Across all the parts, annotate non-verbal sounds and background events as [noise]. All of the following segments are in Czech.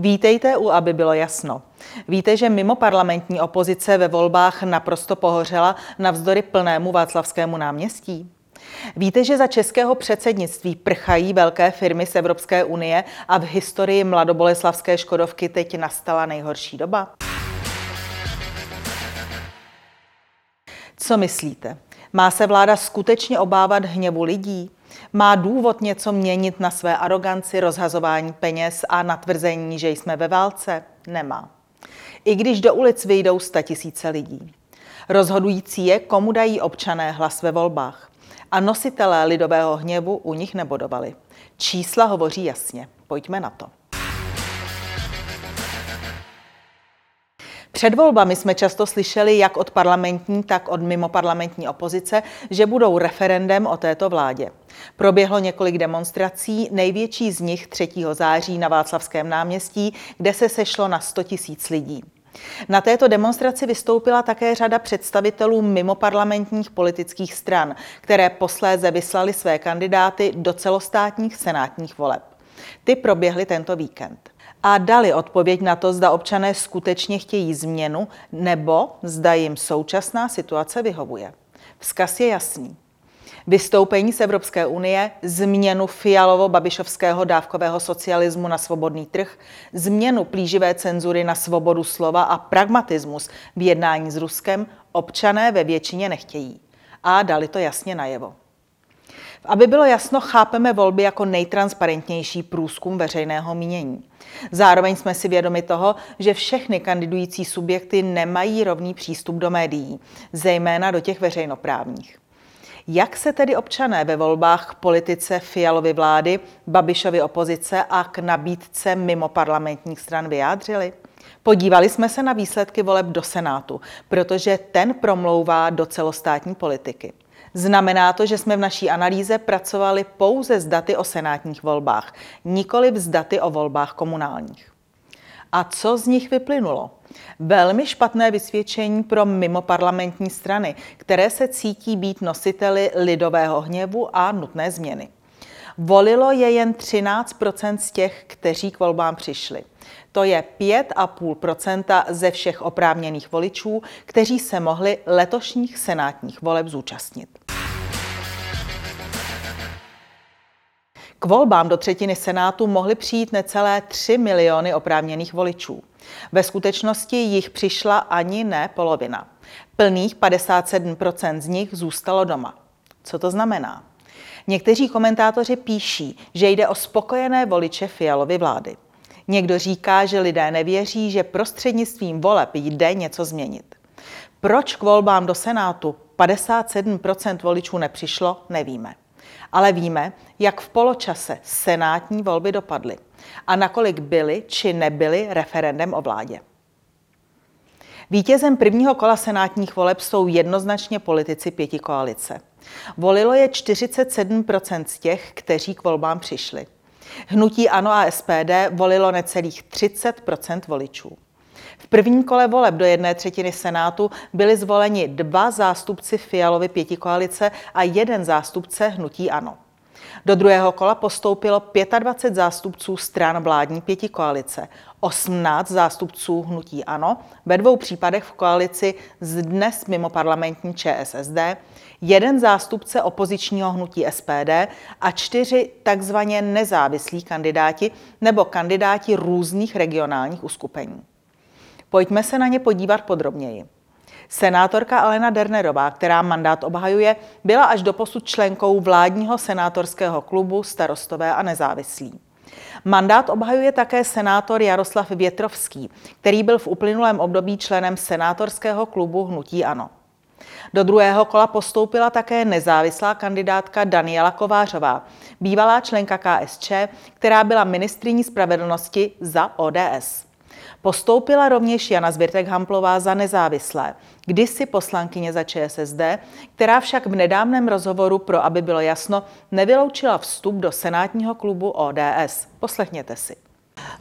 Vítejte u, aby bylo jasno. Víte, že mimo parlamentní opozice ve volbách naprosto pohořela navzdory plnému Václavskému náměstí? Víte, že za českého předsednictví prchají velké firmy z Evropské unie a v historii mladoboleslavské Škodovky teď nastala nejhorší doba? Co myslíte? Má se vláda skutečně obávat hněvu lidí? Má důvod něco měnit na své aroganci, rozhazování peněz a natvrzení, že jsme ve válce? Nemá. I když do ulic vyjdou tisíce lidí. Rozhodující je, komu dají občané hlas ve volbách. A nositelé lidového hněvu u nich nebodovali. Čísla hovoří jasně. Pojďme na to. Před volbami jsme často slyšeli jak od parlamentní, tak od mimoparlamentní opozice, že budou referendem o této vládě. Proběhlo několik demonstrací, největší z nich 3. září na Václavském náměstí, kde se sešlo na 100 tisíc lidí. Na této demonstraci vystoupila také řada představitelů mimoparlamentních politických stran, které posléze vyslali své kandidáty do celostátních senátních voleb. Ty proběhly tento víkend a dali odpověď na to, zda občané skutečně chtějí změnu nebo zda jim současná situace vyhovuje. Vzkaz je jasný. Vystoupení z Evropské unie, změnu fialovo-babišovského dávkového socialismu na svobodný trh, změnu plíživé cenzury na svobodu slova a pragmatismus v jednání s Ruskem občané ve většině nechtějí. A dali to jasně najevo. Aby bylo jasno, chápeme volby jako nejtransparentnější průzkum veřejného mínění. Zároveň jsme si vědomi toho, že všechny kandidující subjekty nemají rovný přístup do médií, zejména do těch veřejnoprávních. Jak se tedy občané ve volbách k politice Fialovy vlády, Babišovy opozice a k nabídce mimo parlamentních stran vyjádřili? Podívali jsme se na výsledky voleb do Senátu, protože ten promlouvá do celostátní politiky. Znamená to, že jsme v naší analýze pracovali pouze s daty o senátních volbách, nikoli s daty o volbách komunálních. A co z nich vyplynulo? Velmi špatné vysvědčení pro mimoparlamentní strany, které se cítí být nositeli lidového hněvu a nutné změny. Volilo je jen 13% z těch, kteří k volbám přišli. To je 5,5% ze všech oprávněných voličů, kteří se mohli letošních senátních voleb zúčastnit. K volbám do třetiny Senátu mohly přijít necelé 3 miliony oprávněných voličů. Ve skutečnosti jich přišla ani ne polovina. Plných 57% z nich zůstalo doma. Co to znamená? Někteří komentátoři píší, že jde o spokojené voliče Fialovy vlády. Někdo říká, že lidé nevěří, že prostřednictvím voleb jde něco změnit. Proč k volbám do Senátu 57% voličů nepřišlo, nevíme. Ale víme, jak v poločase senátní volby dopadly a nakolik byly či nebyly referendem o vládě. Vítězem prvního kola senátních voleb jsou jednoznačně politici pěti koalice. Volilo je 47% z těch, kteří k volbám přišli. Hnutí Ano a SPD volilo necelých 30% voličů. V prvním kole voleb do jedné třetiny Senátu byli zvoleni dva zástupci Fialovy pětikoalice a jeden zástupce Hnutí Ano. Do druhého kola postoupilo 25 zástupců stran vládní pětikoalice, 18 zástupců hnutí ANO, ve dvou případech v koalici z dnes mimo parlamentní ČSSD, jeden zástupce opozičního hnutí SPD a čtyři takzvaně nezávislí kandidáti nebo kandidáti různých regionálních uskupení. Pojďme se na ně podívat podrobněji. Senátorka Alena Dernerová, která mandát obhajuje, byla až do posud členkou vládního senátorského klubu Starostové a nezávislí. Mandát obhajuje také senátor Jaroslav Větrovský, který byl v uplynulém období členem senátorského klubu Hnutí Ano. Do druhého kola postoupila také nezávislá kandidátka Daniela Kovářová, bývalá členka KSČ, která byla ministriní spravedlnosti za ODS. Postoupila rovněž Jana Zbirtek-Hamplová za nezávislé, kdysi poslankyně za ČSSD, která však v nedávném rozhovoru pro Aby bylo jasno nevyloučila vstup do senátního klubu ODS. Poslechněte si.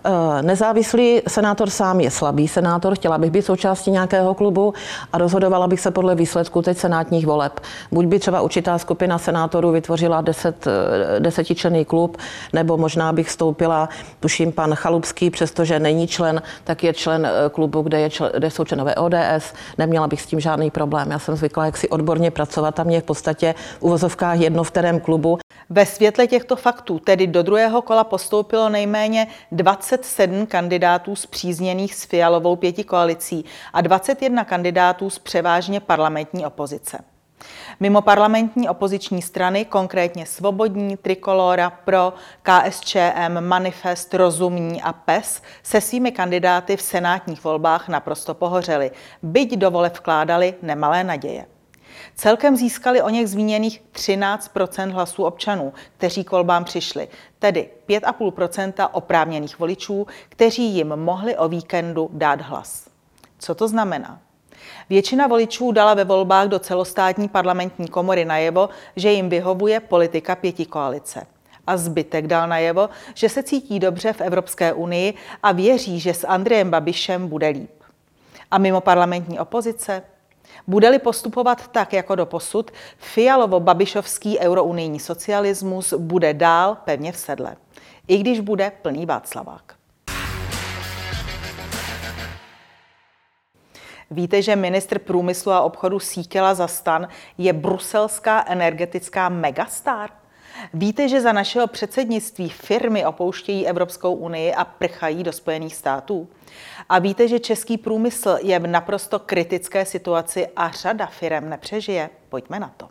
Eh, nezávislý senátor sám je slabý senátor, chtěla bych být součástí nějakého klubu a rozhodovala bych se podle výsledku teď senátních voleb. Buď by třeba určitá skupina senátorů vytvořila deset, eh, desetičlený klub, nebo možná bych vstoupila, tuším pan Chalupský, přestože není člen, tak je člen eh, klubu, kde, je člen, kde jsou členové ODS. Neměla bych s tím žádný problém. Já jsem zvykla jak si odborně pracovat a mě v podstatě v uvozovkách jedno v kterém klubu. Ve světle těchto faktů tedy do druhého kola postoupilo nejméně 27 kandidátů zpřízněných s Fialovou pěti koalicí a 21 kandidátů z převážně parlamentní opozice. Mimo parlamentní opoziční strany, konkrétně Svobodní, Trikolora, Pro, KSČM, Manifest, Rozumní a PES, se svými kandidáty v senátních volbách naprosto pohořeli, byť do voleb vkládali nemalé naděje. Celkem získali o něch zmíněných 13% hlasů občanů, kteří k volbám přišli, tedy 5,5% oprávněných voličů, kteří jim mohli o víkendu dát hlas. Co to znamená? Většina voličů dala ve volbách do celostátní parlamentní komory najevo, že jim vyhovuje politika pěti koalice. A zbytek dal najevo, že se cítí dobře v Evropské unii a věří, že s Andrejem Babišem bude líp. A mimo parlamentní opozice bude-li postupovat tak jako do posud, Fialovo-Babišovský eurounijní socialismus bude dál pevně v sedle, i když bude plný Václavák. Víte, že ministr průmyslu a obchodu Síkela za stan je bruselská energetická megastar? Víte, že za našeho předsednictví firmy opouštějí Evropskou unii a prchají do Spojených států? A víte, že český průmysl je v naprosto kritické situaci a řada firm nepřežije? Pojďme na to.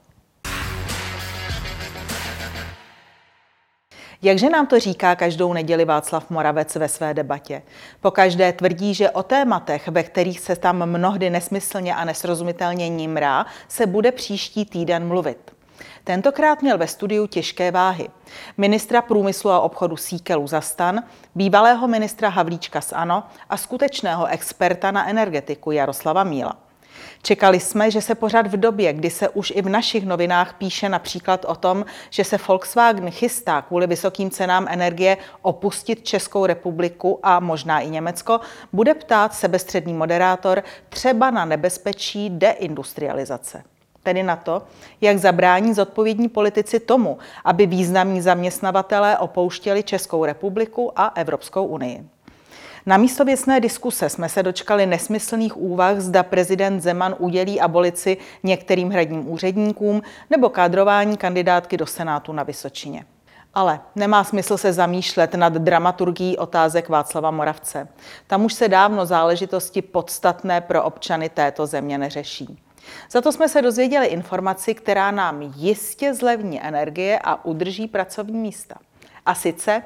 Jakže nám to říká každou neděli Václav Moravec ve své debatě? Po každé tvrdí, že o tématech, ve kterých se tam mnohdy nesmyslně a nesrozumitelně nímrá, se bude příští týden mluvit. Tentokrát měl ve studiu těžké váhy. Ministra průmyslu a obchodu Síkelu Zastan, bývalého ministra Havlíčka z ANO a skutečného experta na energetiku Jaroslava Míla. Čekali jsme, že se pořád v době, kdy se už i v našich novinách píše například o tom, že se Volkswagen chystá kvůli vysokým cenám energie opustit Českou republiku a možná i Německo, bude ptát sebestřední moderátor třeba na nebezpečí deindustrializace tedy na to, jak zabrání zodpovědní politici tomu, aby významní zaměstnavatelé opouštěli Českou republiku a Evropskou unii. Na místo věcné diskuse jsme se dočkali nesmyslných úvah, zda prezident Zeman udělí abolici některým hradním úředníkům nebo kádrování kandidátky do Senátu na Vysočině. Ale nemá smysl se zamýšlet nad dramaturgií otázek Václava Moravce. Tam už se dávno záležitosti podstatné pro občany této země neřeší. Za to jsme se dozvěděli informaci, která nám jistě zlevní energie a udrží pracovní místa. A sice,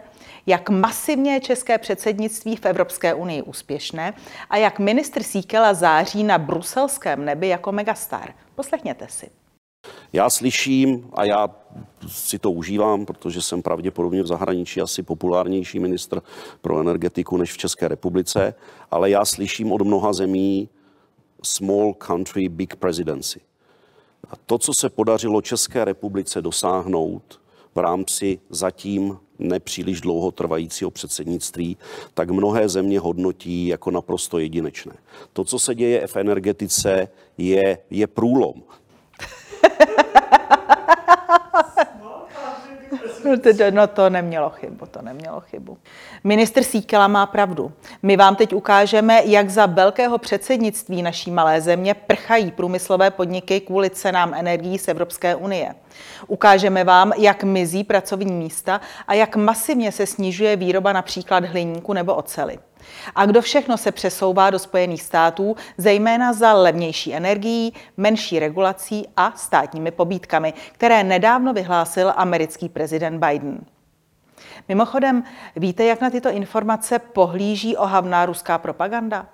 jak masivně je české předsednictví v Evropské unii úspěšné a jak ministr Síkela září na bruselském nebi jako megastar. Poslechněte si. Já slyším a já si to užívám, protože jsem pravděpodobně v zahraničí asi populárnější ministr pro energetiku než v České republice, ale já slyším od mnoha zemí, small country, big presidency. A to, co se podařilo České republice dosáhnout v rámci zatím nepříliš dlouho trvajícího předsednictví, tak mnohé země hodnotí jako naprosto jedinečné. To, co se děje v energetice, je, je průlom. [laughs] [laughs] No to nemělo chybu, to nemělo chybu. Ministr Síkela má pravdu. My vám teď ukážeme, jak za velkého předsednictví naší malé země prchají průmyslové podniky kvůli cenám energií z Evropské unie. Ukážeme vám, jak mizí pracovní místa a jak masivně se snižuje výroba například hliníku nebo ocely. A kdo všechno se přesouvá do Spojených států, zejména za levnější energií, menší regulací a státními pobídkami, které nedávno vyhlásil americký prezident Biden. Mimochodem, víte, jak na tyto informace pohlíží ohavná ruská propaganda?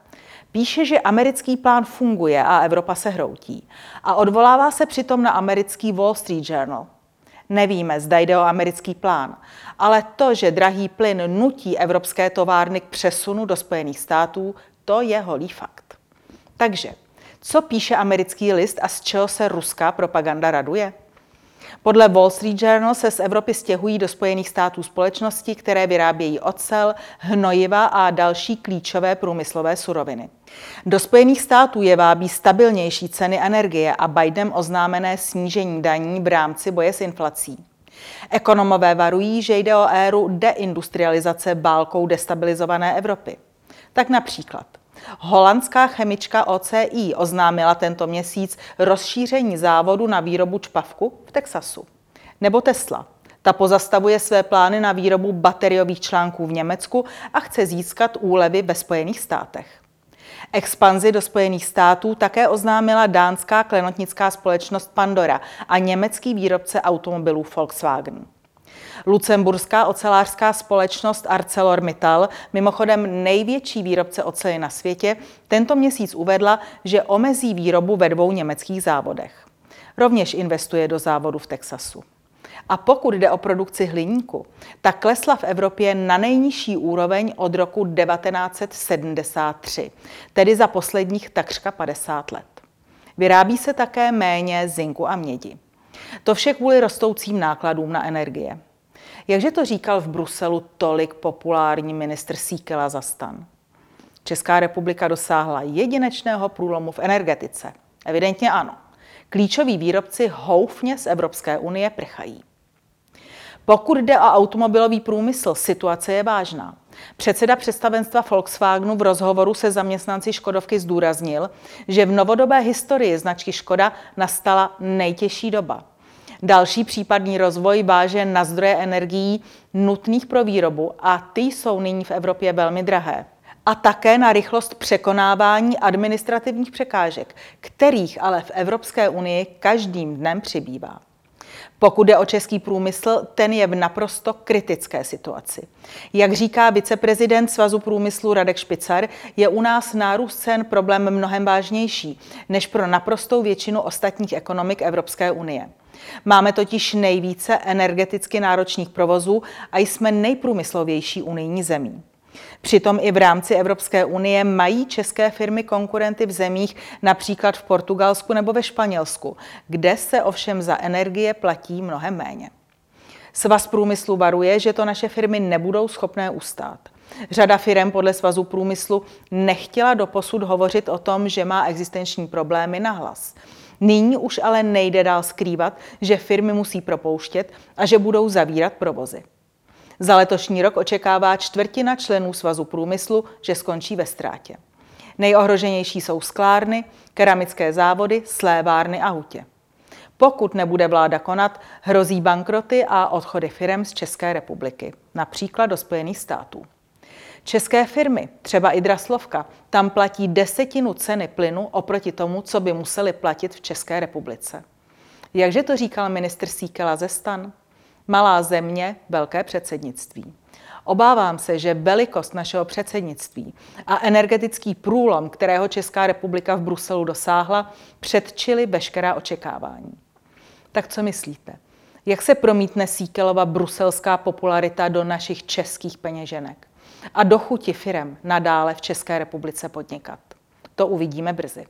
Píše, že americký plán funguje a Evropa se hroutí. A odvolává se přitom na americký Wall Street Journal. Nevíme, zda jde o americký plán, ale to, že drahý plyn nutí evropské továrny k přesunu do Spojených států, to je holý fakt. Takže, co píše americký list a z čeho se ruská propaganda raduje? Podle Wall Street Journal se z Evropy stěhují do Spojených států společnosti, které vyrábějí ocel, hnojiva a další klíčové průmyslové suroviny. Do Spojených států je vábí stabilnější ceny energie a Biden oznámené snížení daní v rámci boje s inflací. Ekonomové varují, že jde o éru deindustrializace bálkou destabilizované Evropy. Tak například Holandská chemička OCI oznámila tento měsíc rozšíření závodu na výrobu čpavku v Texasu. Nebo Tesla. Ta pozastavuje své plány na výrobu bateriových článků v Německu a chce získat úlevy ve Spojených státech. Expanzi do Spojených států také oznámila dánská klenotnická společnost Pandora a německý výrobce automobilů Volkswagen. Lucemburská ocelářská společnost ArcelorMittal, mimochodem největší výrobce oceli na světě, tento měsíc uvedla, že omezí výrobu ve dvou německých závodech. Rovněž investuje do závodu v Texasu. A pokud jde o produkci hliníku, tak klesla v Evropě na nejnižší úroveň od roku 1973, tedy za posledních takřka 50 let. Vyrábí se také méně zinku a mědi. To vše kvůli rostoucím nákladům na energie. Jakže to říkal v Bruselu tolik populární ministr Síkela za stan? Česká republika dosáhla jedinečného průlomu v energetice. Evidentně ano. Klíčoví výrobci houfně z Evropské unie prchají. Pokud jde o automobilový průmysl, situace je vážná. Předseda představenstva Volkswagenu v rozhovoru se zaměstnanci Škodovky zdůraznil, že v novodobé historii značky Škoda nastala nejtěžší doba. Další případný rozvoj váže na zdroje energií nutných pro výrobu a ty jsou nyní v Evropě velmi drahé. A také na rychlost překonávání administrativních překážek, kterých ale v Evropské unii každým dnem přibývá. Pokud jde o český průmysl, ten je v naprosto kritické situaci. Jak říká viceprezident Svazu průmyslu Radek Špicar, je u nás nárůst cen problém mnohem vážnější než pro naprostou většinu ostatních ekonomik Evropské unie. Máme totiž nejvíce energeticky náročných provozů a jsme nejprůmyslovější unijní zemí. Přitom i v rámci Evropské unie mají české firmy konkurenty v zemích, například v Portugalsku nebo ve Španělsku, kde se ovšem za energie platí mnohem méně. Svaz průmyslu varuje, že to naše firmy nebudou schopné ustát. Řada firm podle Svazu průmyslu nechtěla doposud hovořit o tom, že má existenční problémy na hlas. Nyní už ale nejde dál skrývat, že firmy musí propouštět a že budou zavírat provozy. Za letošní rok očekává čtvrtina členů Svazu průmyslu, že skončí ve ztrátě. Nejohroženější jsou sklárny, keramické závody, slévárny a hutě. Pokud nebude vláda konat, hrozí bankroty a odchody firm z České republiky, například do Spojených států. České firmy, třeba i Draslovka, tam platí desetinu ceny plynu oproti tomu, co by museli platit v České republice. Jakže to říkal ministr Síkela ze stan? Malá země, velké předsednictví. Obávám se, že velikost našeho předsednictví a energetický průlom, kterého Česká republika v Bruselu dosáhla, předčili veškerá očekávání. Tak co myslíte? Jak se promítne Síkelova bruselská popularita do našich českých peněženek? a do chuti firem nadále v České republice podnikat. To uvidíme brzy.